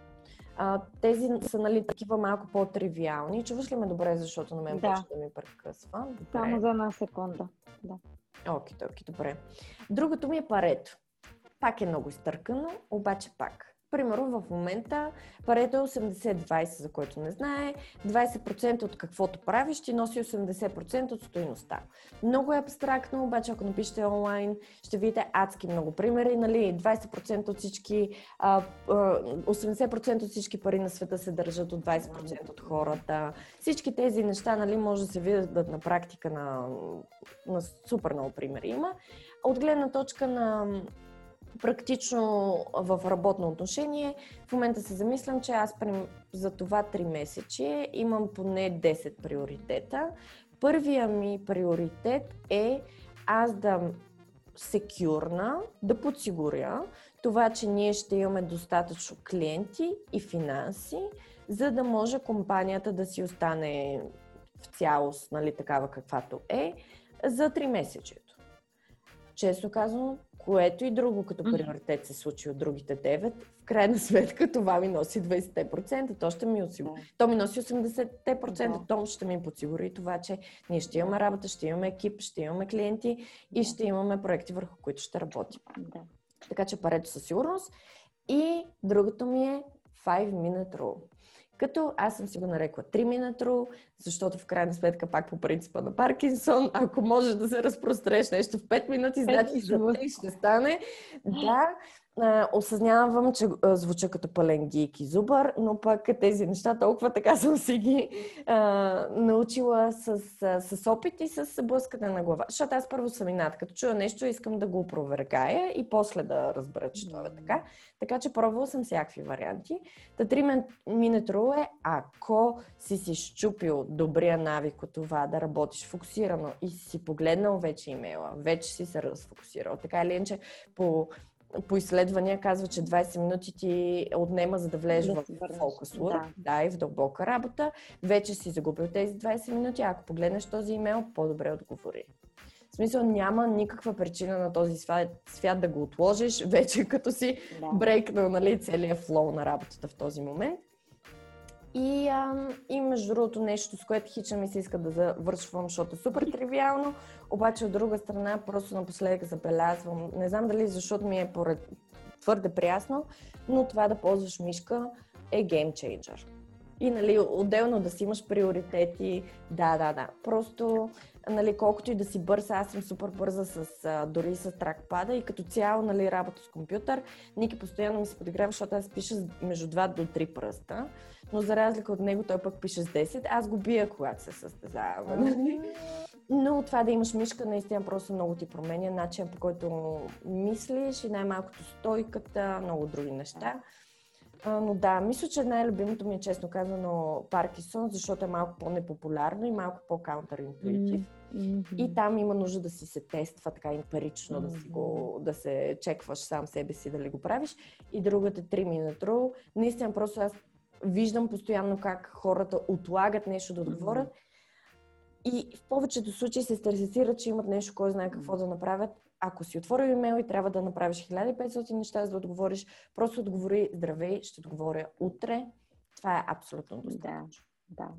А, тези са нали, такива малко по-тривиални. Чуваш ли ме добре, защото на мен да. почва да ми прекъсва? Добре. Само за една секунда. Да. Окей, okay, okay, добре. Другото ми е парето. Пак е много изтъркано, обаче пак. Примерно в момента парето е 80-20, за който не знае. 20% от каквото правиш ще носи 80% от стоиността. Много е абстрактно, обаче ако напишете онлайн, ще видите адски много примери. Нали? 20% от всички, 80% от всички пари на света се държат от 20% от хората. Всички тези неща нали, може да се видят на практика на, на супер много примери има. От гледна точка на практично в работно отношение, в момента се замислям, че аз за това 3 месече имам поне 10 приоритета. Първия ми приоритет е аз да секюрна, да подсигуря това, че ние ще имаме достатъчно клиенти и финанси, за да може компанията да си остане в цялост, нали, такава каквато е, за 3 месечето. Честно казано, което и друго като приоритет се случи от другите 9, в крайна сметка това ми носи 20%. То ще ми осигури. То ми носи 80%. Да. То ще ми подсигури това, че ние ще имаме работа, ще имаме екип, ще имаме клиенти и ще имаме проекти, върху които ще работим. Така че парето със сигурност. И другото ми е 5 minute rule. Като аз съм си го нарекла 3 минутро, защото в крайна сметка пак по принципа на Паркинсон, ако можеш да се разпрострееш нещо в 5 минути, значи за 3 ще стане. Да, осъзнавам, че а, звуча като пълен гик и зубър, но пък тези неща толкова така [LAUGHS] съм си ги а, научила с, с опит и с блъскане на глава. Защото аз първо съм инат, като чуя нещо, искам да го опровергая и после да разбера, че това е така. Така че пробвала съм всякакви варианти. Та 3 minute rule е, ако си си щупил добрия навик от това да работиш фокусирано и си погледнал вече имейла, вече си се разфокусирал. Така или иначе, по по изследвания казва, че 20 минути ти отнема за да влезеш да в фокус да. да, и в дълбока работа. Вече си загубил тези 20 минути. Ако погледнеш този имейл, по-добре отговори. В смисъл няма никаква причина на този свят, свят да го отложиш, [LAUGHS] вече като си да. брейкнал нали, целият флоу на работата в този момент. И, а, и между другото нещо, с което хича ми се иска да завършвам, защото е супер тривиално, обаче от друга страна просто напоследък забелязвам, не знам дали защото ми е поред, твърде приясно, но това да ползваш мишка е геймчейнджър. И нали, отделно да си имаш приоритети, да, да, да. Просто, нали, колкото и да си бърза, аз съм супер бърза с, дори с тракпада и като цяло, нали, работа с компютър, Ники постоянно ми се подиграва, защото аз пиша между 2 до 3 пръста но за разлика от него той пък пише с 10. Аз го бия, когато се състезаваме. Нали? но това да имаш мишка наистина просто много ти променя начин по който мислиш и най-малкото стойката, много други неща. Но да, мисля, че най-любимото ми е честно казано Паркинсон, защото е малко по-непопулярно и малко по-каунтеринтуитив. Mm-hmm. И там има нужда да си се тества така емпирично, mm-hmm. да, си го, да се чекваш сам себе си дали го правиш. И другата 3 минут рул. Наистина просто аз виждам постоянно как хората отлагат нещо да отговорят. Mm-hmm. И в повечето случаи се стресират, че имат нещо, кой знае какво да направят ако си отворил имейл и трябва да направиш 1500 неща, за да отговориш, просто отговори здравей, ще отговоря утре. Това е абсолютно достатъчно. Да, да.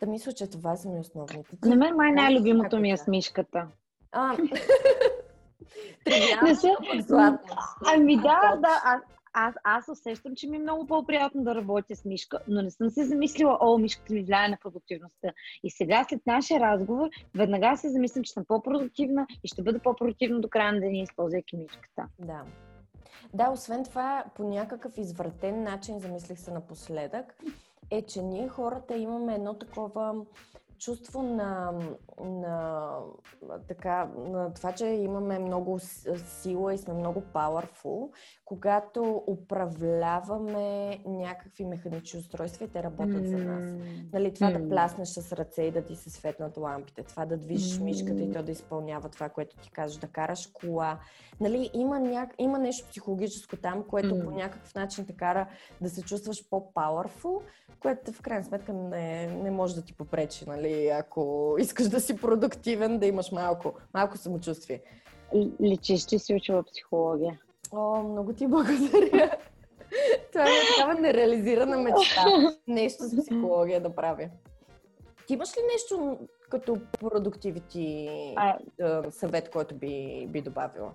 Да мисля, че това са ми основните. На мен май най-любимото ми е смишката. А, [LAUGHS] не се... Ами да, да. А, аз, аз усещам, че ми е много по-приятно да работя с Мишка, но не съм се замислила, о, Мишката ми влияе на продуктивността. И сега, след нашия разговор, веднага се замислям, че съм по-продуктивна и ще бъда по-продуктивна до края на деня, използвайки Мишката. Да. Да, освен това, по някакъв извратен начин, замислих се напоследък, е, че ние хората имаме едно такова чувство на, на, така, на това, че имаме много сила и сме много powerful, когато управляваме някакви механични устройства и те работят mm. за нас. Нали, това mm. да пляснеш с ръце и да ти се светнат лампите, това да движиш mm. мишката и то да изпълнява това, което ти кажеш, да караш кола. Нали, има, ня... има нещо психологическо там, което mm. по някакъв начин те кара да се чувстваш по-powerful, което в крайна сметка не, не може да ти попречи, нали, ако искаш да си продуктивен, да имаш малко, малко самочувствие. Личиш, че си учила психология. О, много ти благодаря. [LAUGHS] Това е такава нереализирана мечта. Нещо с психология да правя. Ти имаш ли нещо като продуктивити а... съвет, който би, би добавила?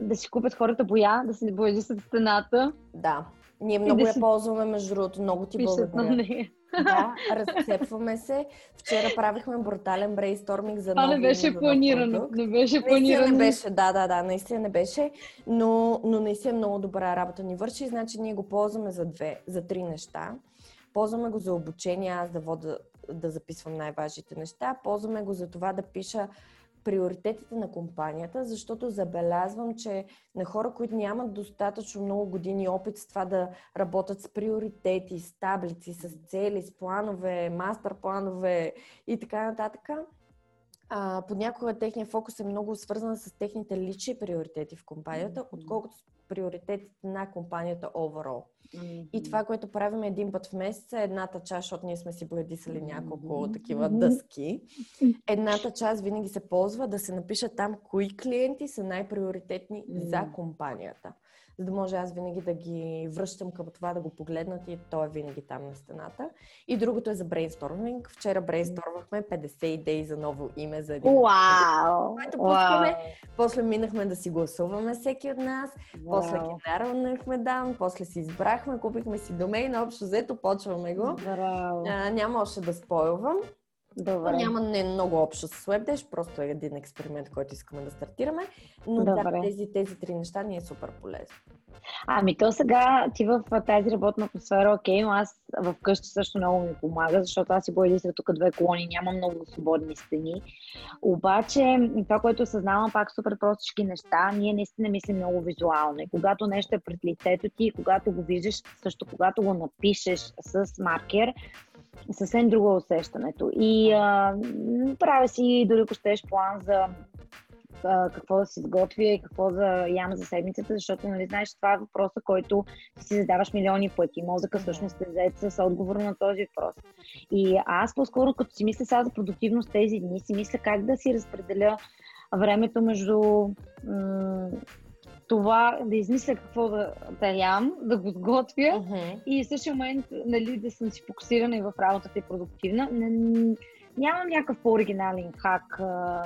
Да си купят хората боя, да се не с стената. Да. Ние много да я си... ползваме, между другото. Много ти благодаря. Да, [LAUGHS] разцепваме се. Вчера правихме брутален брейнсторминг за Това не беше планирано. Не беше планирано. не беше, да, да, да, наистина не беше, но, но наистина много добра работа ни върши. Значи ние го ползваме за две, за три неща. Ползваме го за обучение, аз да вода, да записвам най-важните неща. Ползваме го за това да пиша приоритетите на компанията, защото забелязвам, че на хора, които нямат достатъчно много години опит с това да работят с приоритети, с таблици, с цели, с планове, мастер планове и така нататък, а, понякога техния фокус е много свързан с техните лични приоритети в компанията, отколкото с приоритетите на компанията overall. Mm-hmm. И това, което правим един път в месеца, едната част, защото ние сме си бладисали няколко mm-hmm. такива дъски, едната част винаги се ползва да се напише там кои клиенти са най-приоритетни mm-hmm. за компанията за да може аз винаги да ги връщам към това да го погледнат и то е винаги там на стената. И другото е за брейнсторминг. Вчера брейнстормахме 50 идеи за ново име за един. Вау! Което пускаме. После минахме да си гласуваме всеки от нас. Wow. После ги наравнахме дан. После си избрахме, купихме си домейн. Общо взето почваме го. А, няма още да спойлвам. Добре. Няма не много общо с WebDash, просто е един експеримент, който искаме да стартираме. Но Добре. да, тези, тези три неща ни е супер полезно. Ами то сега ти в тази работна атмосфера, окей, но аз в къщи също много ми помага, защото аз си го единствено тук две колони, няма много свободни стени. Обаче, това, което осъзнавам пак супер простички неща, ние наистина мислим много визуално. И когато нещо е пред лицето ти, когато го виждаш, също когато го напишеш с маркер, съвсем друго е усещането. И а, правя си, дори ако щеш план за а, какво да си сготвя и какво да ям за седмицата, защото, нали, знаеш, това е въпроса, който си задаваш милиони пъти. Мозъка всъщност е взет с отговор на този въпрос. И аз по-скоро, като си мисля сега за продуктивност тези дни, си мисля как да си разпределя времето между м- това да измисля какво да, да ям, да го сготвя uh-huh. и в същия момент нали, да съм си фокусирана и в работата и продуктивна. Не, Нямам някакъв по-оригинален хак,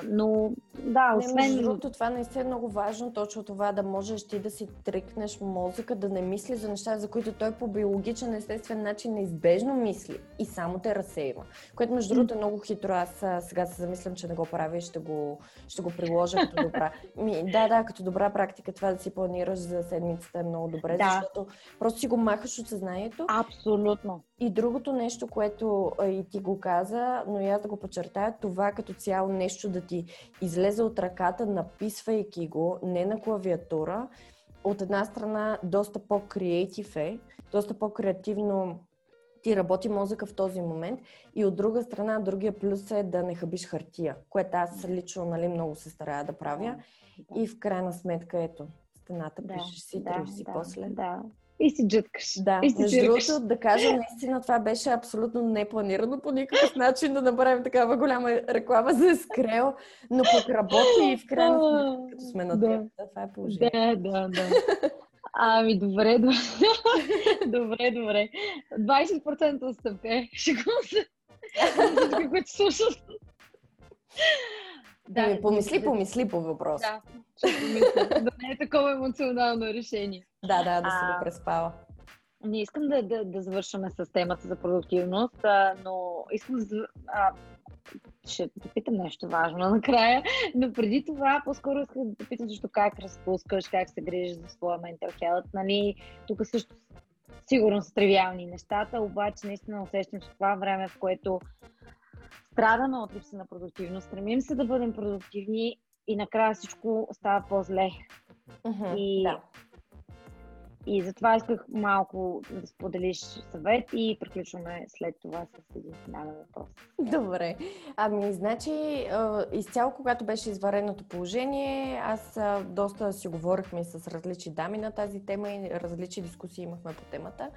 но да, освен... Не, между другото, това наистина е много важно, точно това да можеш ти да си трикнеш мозъка, да не мисли за неща, за които той по биологичен, естествен начин неизбежно мисли и само те разсейва. Което между другото е много хитро. Аз сега се замислям, че не го правя и ще го, ще го приложа като добра. Ми, да, да, като добра практика това да си планираш за седмицата е много добре, да. защото просто си го махаш от съзнанието. Абсолютно И другото нещо, което и ти го каза, но и аз да го подчертая, това като цяло нещо да ти излезе от ръката, написвайки го, не на клавиатура, от една страна доста по-креатив е, доста по-креативно ти работи мозъка в този момент и от друга страна, другия плюс е да не хабиш хартия, което аз лично нали, много се старая да правя. И в крайна сметка ето, стената да, пишеш си, да, си да, после. Да, и си джъткаш. Да, и си между другото, да кажа, наистина това беше абсолютно непланирано по никакъв [LAUGHS] начин да направим такава голяма реклама за Скрел, но пък работи и в крайна сметка, като сме на да. това е положение. Да, да, да. [LAUGHS] Ами, добре, добре. [LAUGHS] добре, добре. 20% отстъпка. Шегувам се. Които слушат. Да, ами, помисли, помисли по въпрос. Да, ще помисля. да не е такова емоционално решение. Да, да, да се го преспава. Не искам да, да, да завършваме с темата за продуктивност, а, но искам да. А, ще те питам нещо важно [LAUGHS] накрая, но преди това по-скоро искам да те питам също как разпускаш, как се грижиш за своя ментал health. Нали, тук също сигурно са тривиални нещата, обаче наистина усещам, че това време, в което страдаме от липса на продуктивност, стремим се да бъдем продуктивни и накрая всичко става по-зле. Uh-huh, и да. И затова исках малко да споделиш съвет и приключваме след това с един финален въпрос. Добре. Ами, значи, изцяло, когато беше извареното положение, аз доста си говорихме с различни дами на тази тема и различни дискусии имахме по темата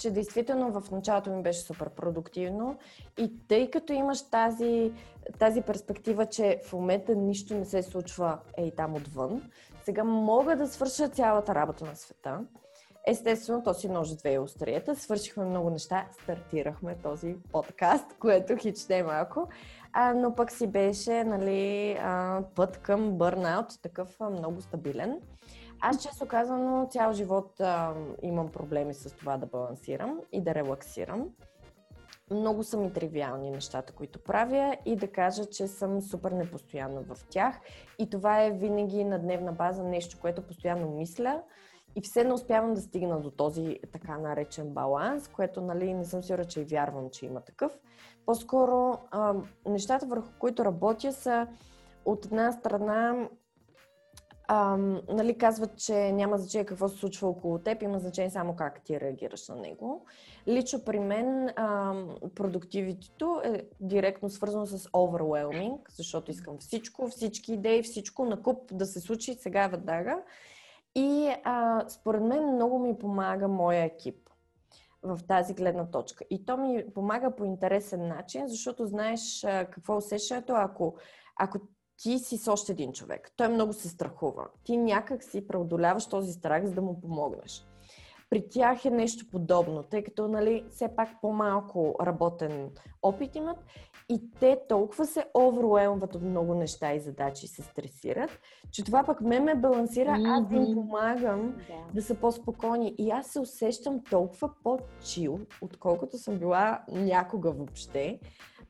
че действително в началото ми беше супер продуктивно и тъй като имаш тази, тази перспектива, че в момента нищо не се случва ей там отвън, сега мога да свърша цялата работа на света Естествено, то си ножи две острията. Свършихме много неща. Стартирахме този подкаст, [LAUGHS] което хич не е малко. А, но пък си беше нали, а, път към бърнаут, такъв а, много стабилен. Аз, често казано, цял живот а, имам проблеми с това да балансирам и да релаксирам. Много са ми тривиални нещата, които правя и да кажа, че съм супер непостоянна в тях. И това е винаги на дневна база нещо, което постоянно мисля и все не успявам да стигна до този така наречен баланс, което нали, не съм сигурна, че и вярвам, че има такъв. По-скоро а, нещата, върху които работя са от една страна а, нали, казват, че няма значение какво се случва около теб, има значение само как ти реагираш на него. Лично при мен продуктивитето е директно свързано с overwhelming, защото искам всичко, всички идеи, всичко на куп да се случи сега веднага. И а, според мен много ми помага моя екип в тази гледна точка. И то ми помага по интересен начин, защото знаеш а, какво е усещането, ако, ако ти си с още един човек. Той много се страхува. Ти някак си преодоляваш този страх, за да му помогнеш. При тях е нещо подобно, тъй като нали, все пак по-малко работен опит имат и те толкова се оверлуемват от много неща и задачи, се стресират, че това пък ме ме балансира, mm-hmm. аз им помагам да. да са по-спокойни. И аз се усещам толкова по-чил, отколкото съм била някога въобще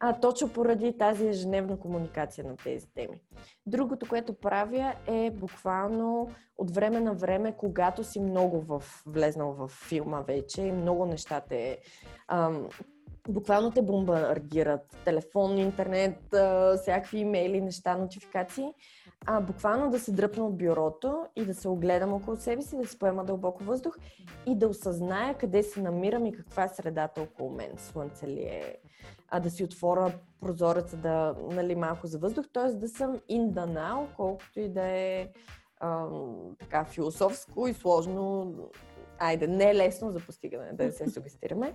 а, точно поради тази ежедневна комуникация на тези теми. Другото, което правя е буквално от време на време, когато си много в, влезнал в филма вече и много неща те ам, буквално те бомбардират. Телефон, интернет, всякакви имейли, неща, нотификации. А, буквално да се дръпна от бюрото и да се огледам около себе си, да си поема дълбоко въздух и да осъзная къде се намирам и каква е средата около мен. Слънце ли е, а да си отворя прозореца да, нали, малко за въздух, т.е. да съм in the now, колкото и да е а, така философско и сложно. Айде, не е лесно за постигане, да се [LAUGHS] сугестираме.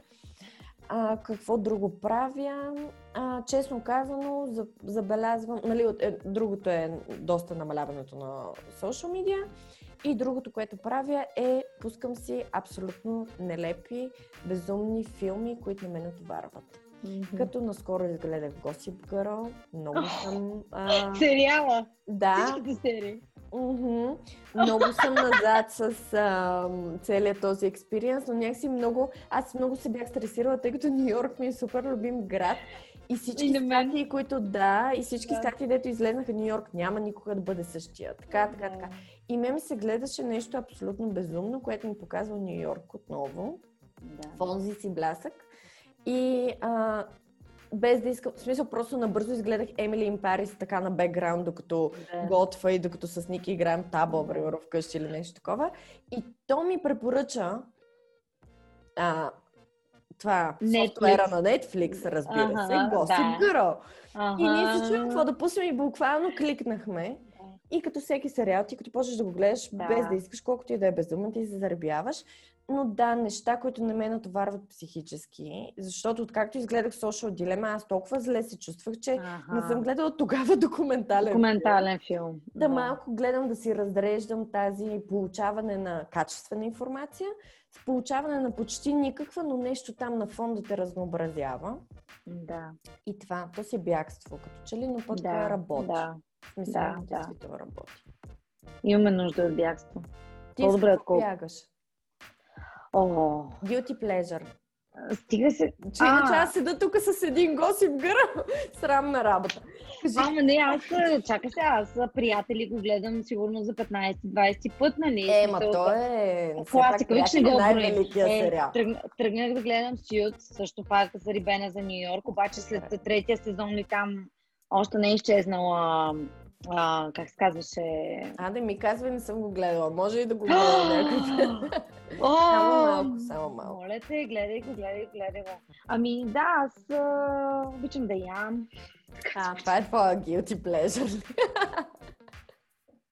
А, какво друго правя? А, честно казано, забелязвам, нали, е, другото е доста намаляването на social media и другото, което правя е пускам си абсолютно нелепи, безумни филми, които не ме натоварват. Mm-hmm. Като наскоро изгледах Gossip Girl, много съм... А... [LAUGHS] Сериала? Да. Всичките серии. Mm-hmm. Много съм назад с а, целият този експириенс, но някакси много... Аз много се бях стресирала, тъй като Нью Йорк ми е супер любим град. И всички и статии, които да, и всички да. статии, дето излезнаха Нью Йорк, няма никога да бъде същия. Така, така, така. И ме ми се гледаше нещо абсолютно безумно, което ми показва Нью Йорк отново. Да. В онзи си блясък. И а, без да искам, в смисъл просто набързо изгледах Емили in Paris така на бекграунд, докато Да. готва и докато с Ники играем табло, примерно вкъщи или нещо такова. И то ми препоръча а, това Netflix. софтуера на Netflix, разбира се, Gossip да. Girl. Ага. И ние се чуем какво да пуснем и буквално кликнахме. И като всеки сериал, ти като почнеш да го гледаш, Да. без да искаш, колкото и да е безумен, ти се заребяваш. Но да, неща, които не ме натоварват психически, защото откакто изгледах Social Dilemma, аз толкова зле се чувствах, че не съм гледала тогава [LAUGHS] документален филм. Документален филм. Да, малко гледам да си разреждам тази получаване на качествена информация с получаване на почти никаква, но нещо там на фон да те разнообразява. Да. И това, то си е бягство, като че ли, но пък Да, работи. да. Смисъл, Да, да. работи. Имаме нужда от бягство. Ти По-добре, отколкото- бягаш? О, Guilty pleasure. стига се. Че иначе аз седа тук с един госип гър. [LAUGHS] Срамна работа. Кажи. Ама не, аз чакай сега, аз приятели го гледам сигурно за 15-20 път, нали? Е, ма то е... все Класика, виж не го Е, тръгна- тръгнах да гледам Сют, също пак зарибена за Нью Йорк, обаче след Добре. третия сезон ли там още не е изчезнала, а, как се казваше... А, да ми казвай, не съм го гледала. Може и да го [GASPS] гледам някакъв. Само малко, само малко. Моля те, гледай го, гледай го, гледай го. Ами да, аз а, обичам да ям. А, това е твоя guilty pleasure.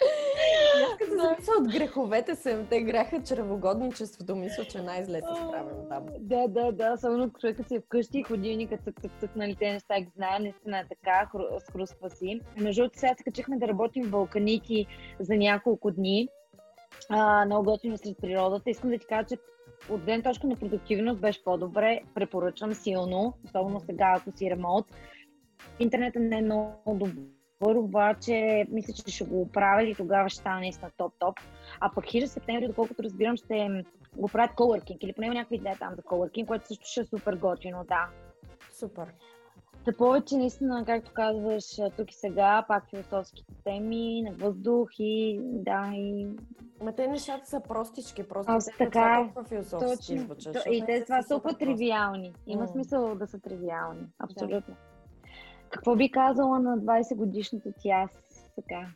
[LAUGHS] Аз като от греховете седемте греха, чревогодничеството, мисля, че най-зле се справям там. Да, да, да, особено човека си е вкъщи и ходилника цък, цък, цък, нали, те неща ги знае, наистина е така, скрусква си. Между другото, сега се качихме да работим в Балканики за няколко дни. А, много готино сред природата. Искам да ти кажа, че от гледна точка на продуктивност беше по-добре. Препоръчвам силно, особено сега, ако си ремонт. Интернетът не е много добър, обаче мисля, че ще го оправя и тогава ще стане наистина топ-топ. А пък хижа септември, доколкото разбирам, ще го правят coworking или поне има някаква идея там за coworking, което също ще е супер готино, да. Супер. Та повече наистина, както казваш, тук и сега, пак философските теми, на въздух и да, и Ма те нещата са простички, просто Аз те така е. са философски точно. звучат. И не те това са толкова супер тривиални. Има смисъл да са тривиални. Абсолютно. Какво би казала на 20 годишната ти аз сега?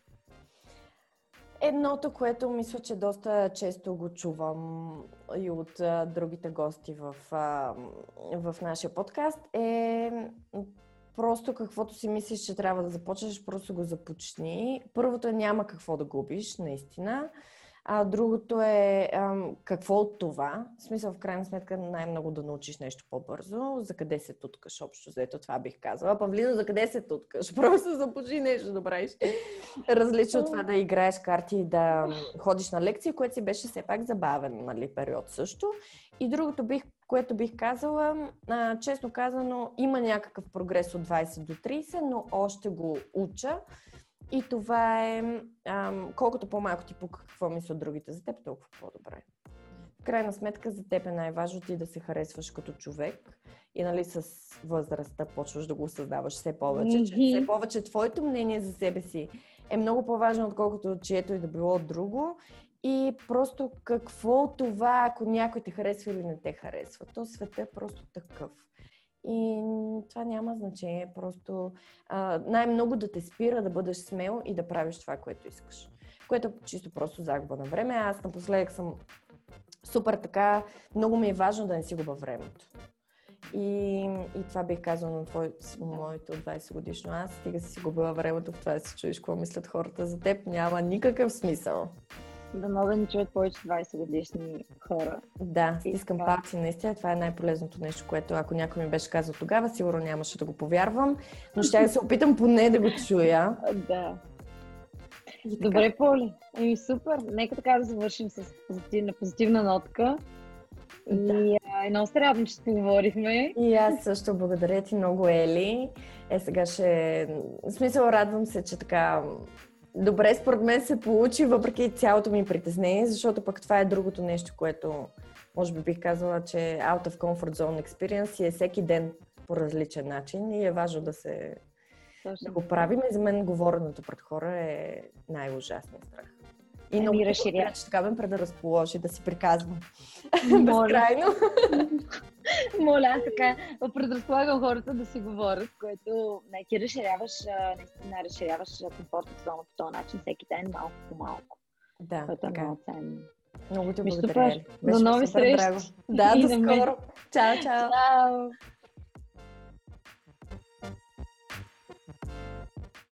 Едното, което мисля, че доста често го чувам и от а, другите гости в, а, в нашия подкаст е просто каквото си мислиш, че трябва да започнеш, просто го започни. Първото е няма какво да губиш, наистина. А другото е ам, какво от това. В смисъл, в крайна сметка, най-много да научиш нещо по-бързо. За къде се туткаш, общо заето това бих казала. Павлино, за къде се туткаш? [LAUGHS] Просто започни нещо да правиш. Различно от това да играеш карти и да ходиш на лекции, което си беше все пак забавен нали, период също. И другото, бих, което бих казала, а, честно казано, има някакъв прогрес от 20 до 30, но още го уча. И това е, ам, колкото по-малко ти пука какво мислят другите за теб, толкова по-добре. В крайна сметка за теб е най-важно ти да се харесваш като човек и нали с възрастта почваш да го осъзнаваш все повече, че все повече твоето мнение за себе си е много по-важно, отколкото чието и да било друго. И просто какво това, ако някой те харесва или не те харесва. То света е просто такъв. И това няма значение. Просто най-много да те спира да бъдеш смел и да правиш това, което искаш. Което е чисто просто загуба на време. Аз напоследък съм супер така, много ми е важно да не си губа времето. И, и това бих казала на твой, моето 20 годишно аз. Стига си губила времето в това да си чуеш какво мислят хората за теб. Няма никакъв смисъл. Да мога да ни чуят повече 20 годишни хора. Да, И искам това. палци, наистина. Това е най-полезното нещо, което ако някой ми беше казал тогава, сигурно нямаше да го повярвам, но ще да се опитам поне да го чуя. Да. Добре, Поли. Еми супер. Нека така да завършим с позитивна, позитивна нотка. И а, едно се радвам, че поговорихме. И аз също благодаря ти много, Ели. Е, сега ще... В смисъл, радвам се, че така... Добре, според мен се получи, въпреки цялото ми притеснение, защото пък това е другото нещо, което може би бих казала, че е out of comfort zone experience е всеки ден по различен начин и е важно да се да Точно. го правим. И за мен говоренето пред хора е най-ужасният страх. И Еми, много разширя. разширя. че така ме предразположи да си приказвам. [LAUGHS] Безкрайно. [LAUGHS] Моля, аз така предразполагам хората да си говорят, което не, ти разширяваш, наистина разширяваш комфортната зона по този начин всеки ден малко по малко. Да, което е много ценно. Много ти благодаря. До нови срещи. Да, до скоро. Чао, чао. Чао.